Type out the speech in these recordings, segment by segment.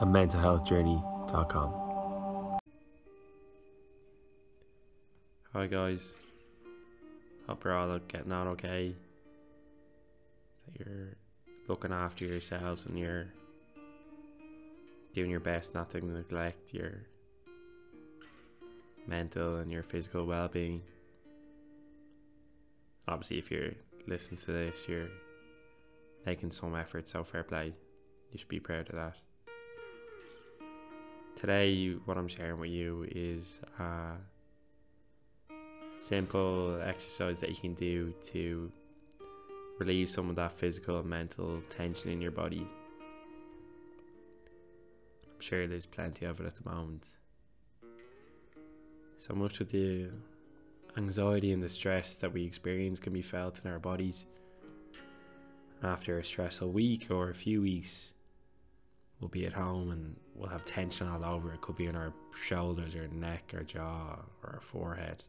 and mentalhealthjourney.com. Hi guys, hope you're all getting on okay. That you're looking after yourselves and you're doing your best not to neglect your mental and your physical well being. Obviously, if you're listening to this, you're making some effort, so fair play. You should be proud of that. Today, what I'm sharing with you is a simple exercise that you can do to relieve some of that physical and mental tension in your body. I'm sure there's plenty of it at the moment. So much of the anxiety and the stress that we experience can be felt in our bodies. After a stressful week or a few weeks, we'll be at home and we'll have tension all over. It could be in our shoulders, our neck, our jaw, or our forehead.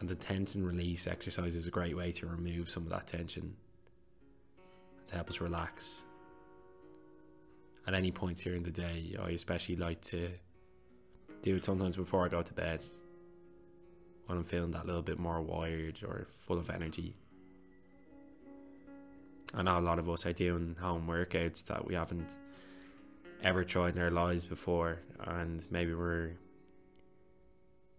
And the tension release exercise is a great way to remove some of that tension to help us relax. At any point during the day, I especially like to do it sometimes before I go to bed when I'm feeling that little bit more wired or full of energy. I know a lot of us are doing home workouts that we haven't ever tried in our lives before, and maybe we're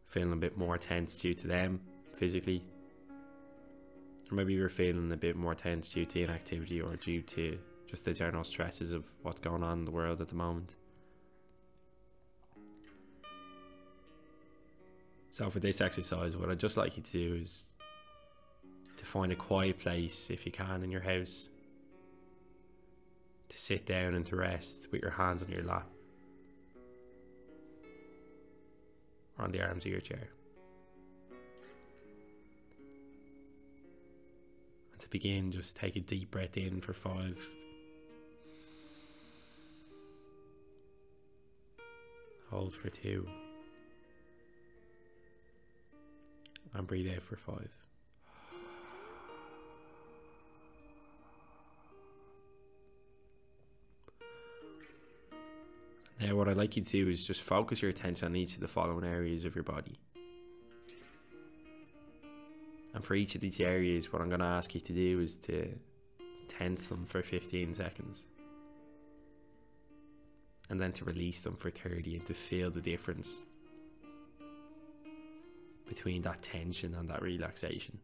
feeling a bit more tense due to them physically. Or maybe we're feeling a bit more tense due to inactivity or due to just the general stresses of what's going on in the world at the moment. So, for this exercise, what I'd just like you to do is to find a quiet place if you can in your house, to sit down and to rest with your hands on your lap or on the arms of your chair. And to begin, just take a deep breath in for five. Hold for two. And breathe out for five. Now, what I'd like you to do is just focus your attention on each of the following areas of your body. And for each of these areas, what I'm going to ask you to do is to tense them for 15 seconds. And then to release them for 30 and to feel the difference between that tension and that relaxation.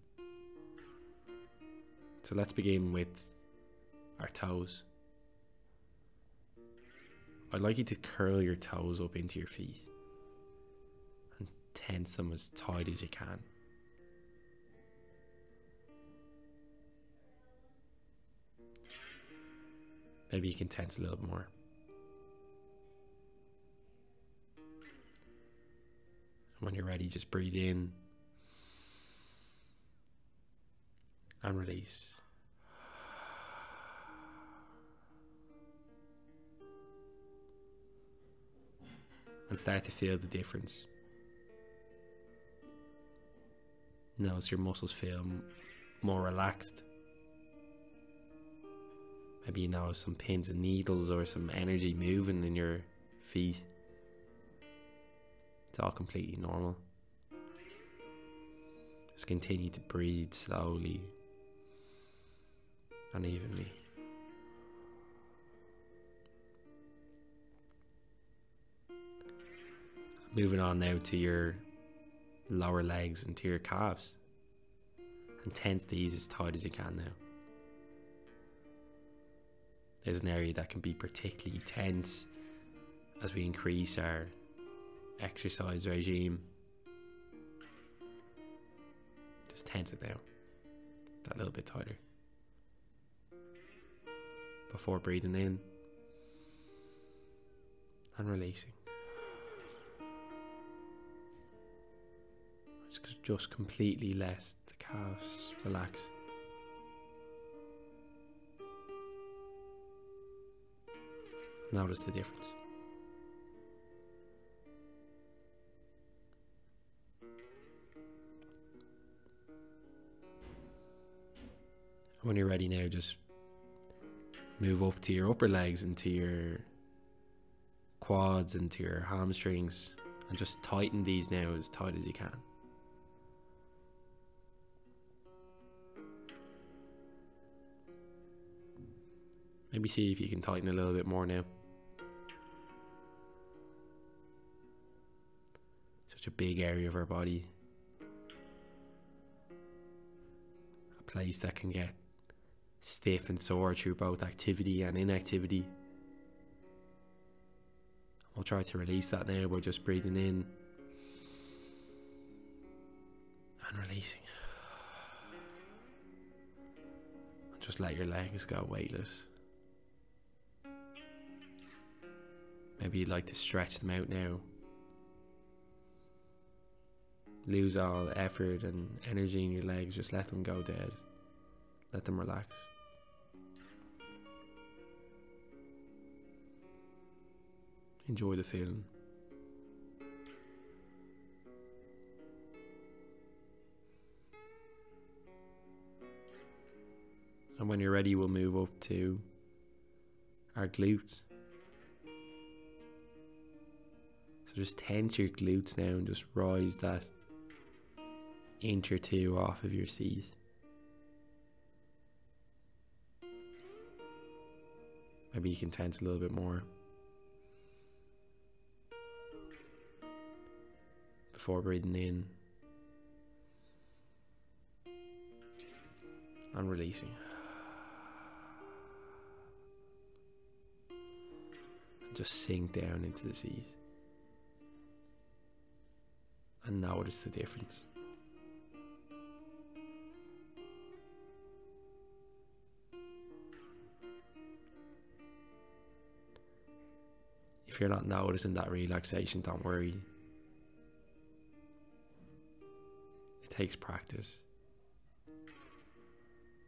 So let's begin with our toes. I'd like you to curl your toes up into your feet and tense them as tight as you can. Maybe you can tense a little more. And when you're ready, just breathe in and release. And start to feel the difference. Notice your muscles feel more relaxed. Maybe you notice some pins and needles or some energy moving in your feet. It's all completely normal. Just continue to breathe slowly and evenly. Moving on now to your lower legs and to your calves. And tense these as tight as you can now. There's an area that can be particularly tense as we increase our exercise regime. Just tense it down that little bit tighter before breathing in and releasing. Just completely let the calves relax. Notice the difference. When you're ready now, just move up to your upper legs and to your quads and to your hamstrings and just tighten these now as tight as you can. Maybe see if you can tighten a little bit more now. Such a big area of our body. A place that can get stiff and sore through both activity and inactivity. We'll try to release that now by just breathing in and releasing. Just let your legs go weightless. Maybe you'd like to stretch them out now. Lose all effort and energy in your legs, just let them go dead. Let them relax. Enjoy the feeling. And when you're ready, we'll move up to our glutes. So just tense your glutes now and just rise that inch or two off of your seat. Maybe you can tense a little bit more. Before breathing in and releasing. Just sink down into the seat and notice the difference. If you're not noticing that relaxation, don't worry. It takes practice.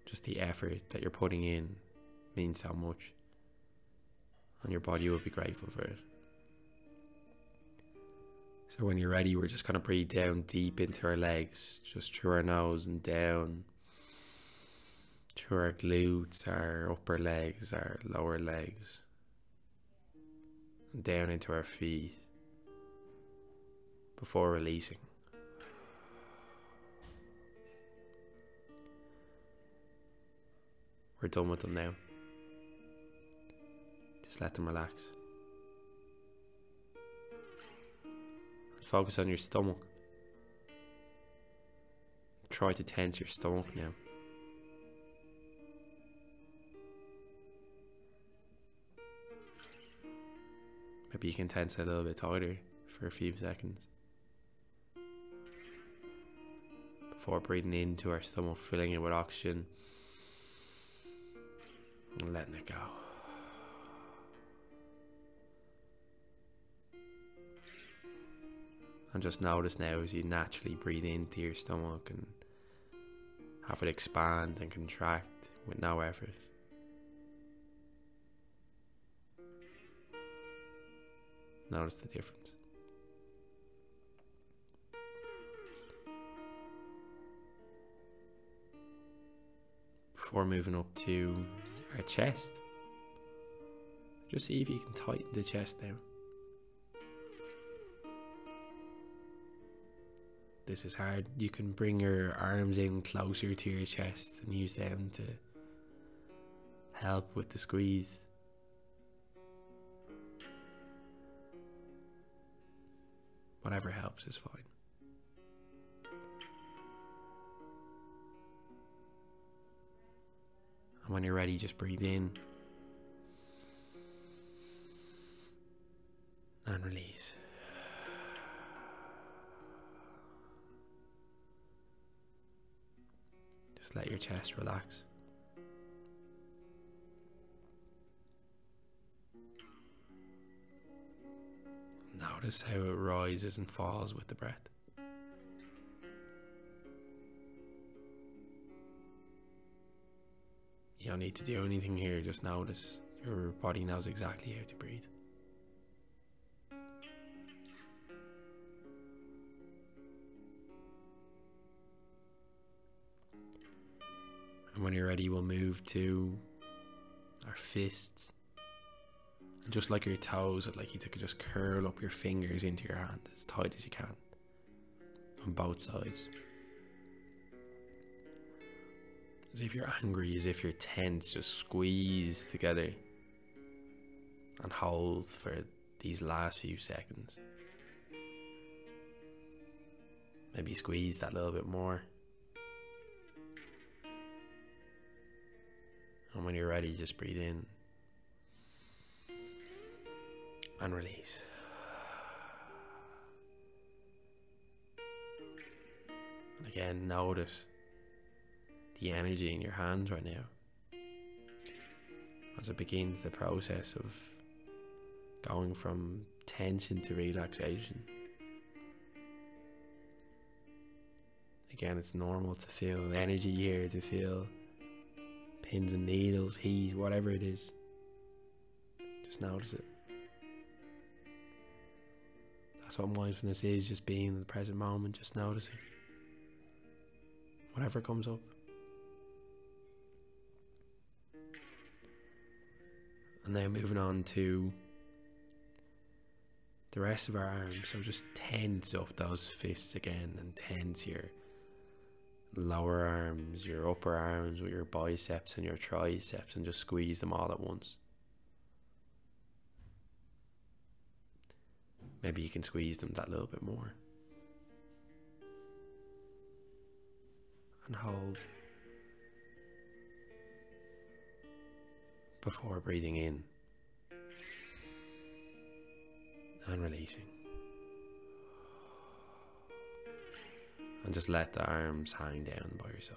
Just the effort that you're putting in means so much, and your body will be grateful for it. So when you're ready, we're just going to breathe down deep into our legs, just through our nose and down through our glutes, our upper legs, our lower legs, and down into our feet before releasing. We're done with them now. Just let them relax. Focus on your stomach. Try to tense your stomach now. Maybe you can tense it a little bit tighter for a few seconds. Before breathing into our stomach, filling it with oxygen and letting it go. And just notice now as you naturally breathe into your stomach and have it expand and contract with no effort. Notice the difference. Before moving up to our chest, just see if you can tighten the chest down. This is hard, you can bring your arms in closer to your chest and use them to help with the squeeze. Whatever helps is fine. And when you're ready, just breathe in and release. Let your chest relax. Notice how it rises and falls with the breath. You don't need to do anything here, just notice. Your body knows exactly how to breathe. And when you're ready, we'll move to our fists. And just like your toes, I'd like you to just curl up your fingers into your hand as tight as you can on both sides. As if you're angry, as if you're tense, just squeeze together and hold for these last few seconds. Maybe squeeze that a little bit more. And when you're ready, just breathe in and release. And again, notice the energy in your hands right now as it begins the process of going from tension to relaxation. Again, it's normal to feel energy here, to feel pins and needles, heat, whatever it is. Just notice it. That's what mindfulness is just being in the present moment, just noticing. Whatever comes up. And now moving on to the rest of our arms. So just tense up those fists again and tense your lower arms, your upper arms with your biceps and your triceps and just squeeze them all at once. Maybe you can squeeze them that little bit more. And hold. Before breathing in and releasing. And just let the arms hang down by your side.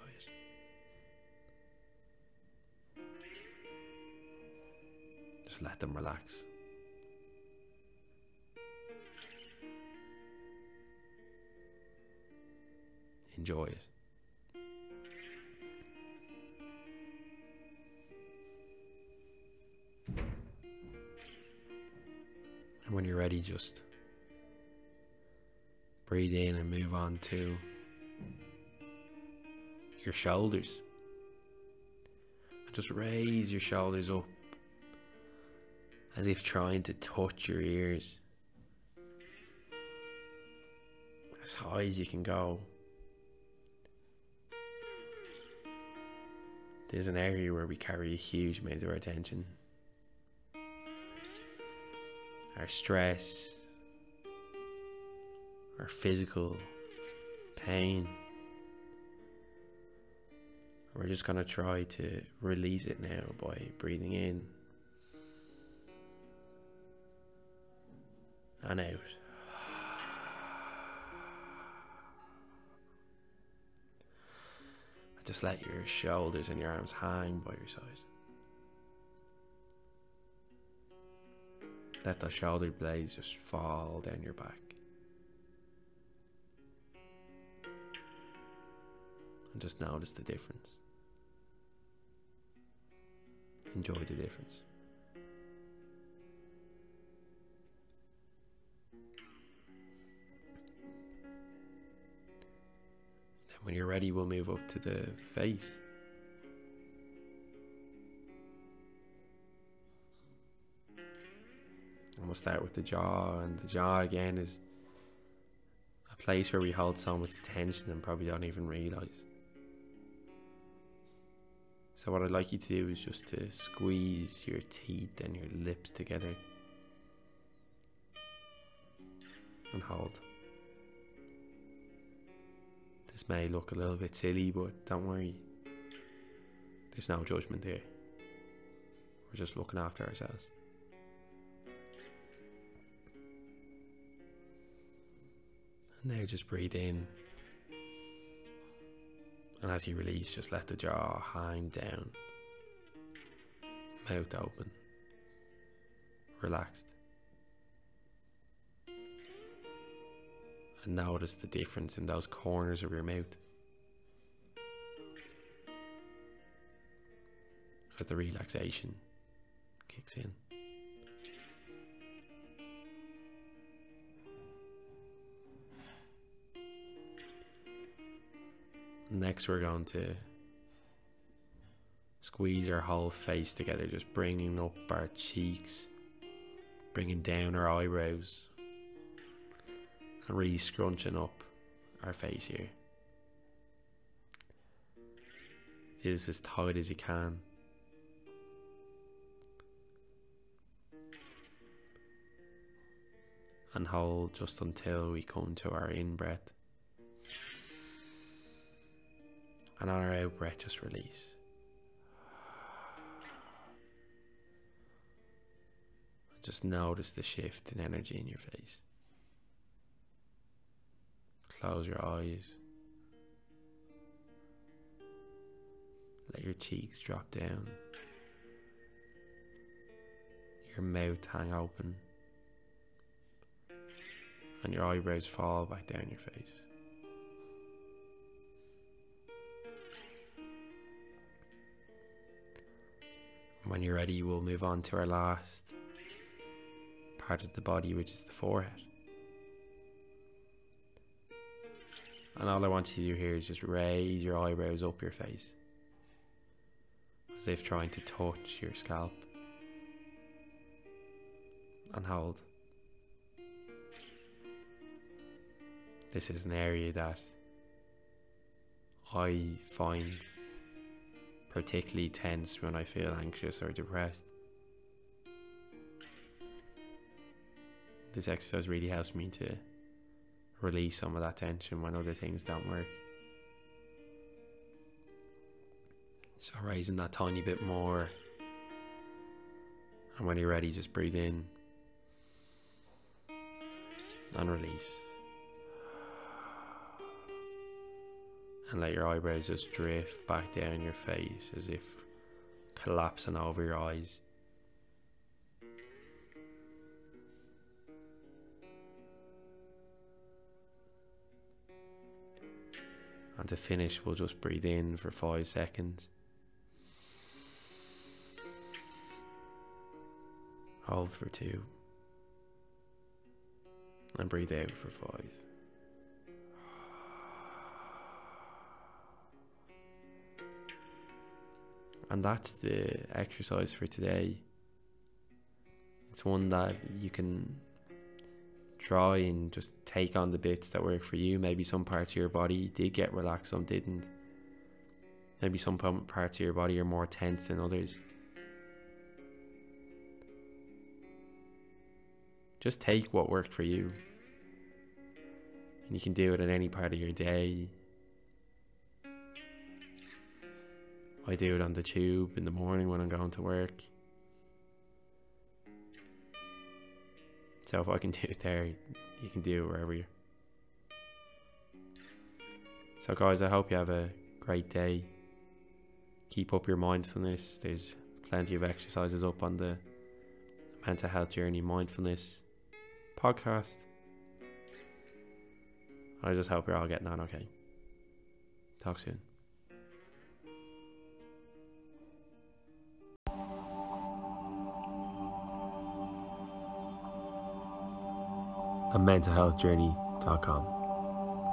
Just let them relax. Enjoy it. And when you're ready, just breathe in and move on to your shoulders. And just raise your shoulders up as if trying to touch your ears as high as you can go. There's an area where we carry a huge amount of our attention. Our stress, our physical pain. We're just going to try to release it now by breathing in and out. Just let your shoulders and your arms hang by your side. Let the shoulder blades just fall down your back. And just notice the difference. Enjoy the difference. Then, when you're ready, we'll move up to the face. And we'll start with the jaw, and the jaw again is a place where we hold so much tension and probably don't even realize. So, what I'd like you to do is just to squeeze your teeth and your lips together and hold. This may look a little bit silly, but don't worry, there's no judgment here. We're just looking after ourselves. And now just breathe in. And as you release, just let the jaw hang down, mouth open, relaxed. And notice the difference in those corners of your mouth. As the relaxation kicks in. Next, we're going to squeeze our whole face together, just bringing up our cheeks, bringing down our eyebrows, and really scrunching up our face here. Do this as tight as you can. And hold just until we come to our in breath. And on our out breath, just release. Just notice the shift in energy in your face. Close your eyes. Let your cheeks drop down. Your mouth hang open. And your eyebrows fall back down your face. When you're ready, we'll move on to our last part of the body, which is the forehead. And all I want you to do here is just raise your eyebrows up your face, as if trying to touch your scalp. And hold. This is an area that I find particularly tense when I feel anxious or depressed. This exercise really helps me to release some of that tension when other things don't work. So, raising that tiny bit more. And when you're ready, just breathe in and release. And let your eyebrows just drift back down your face as if collapsing over your eyes. And to finish, we'll just breathe in for five seconds. Hold for two. And breathe out for five. And that's the exercise for today. It's one that you can try and just take on the bits that work for you. Maybe some parts of your body did get relaxed, some didn't. Maybe some parts of your body are more tense than others. Just take what worked for you. And you can do it in any part of your day, I do it on the tube in the morning when I'm going to work. So if I can do it there, you can do it wherever you. So guys, I hope you have a great day. Keep up your mindfulness. There's plenty of exercises up on the Mental Health Journey Mindfulness podcast. I just hope you're all getting on okay. Talk soon. A mentalhealthjourney.com.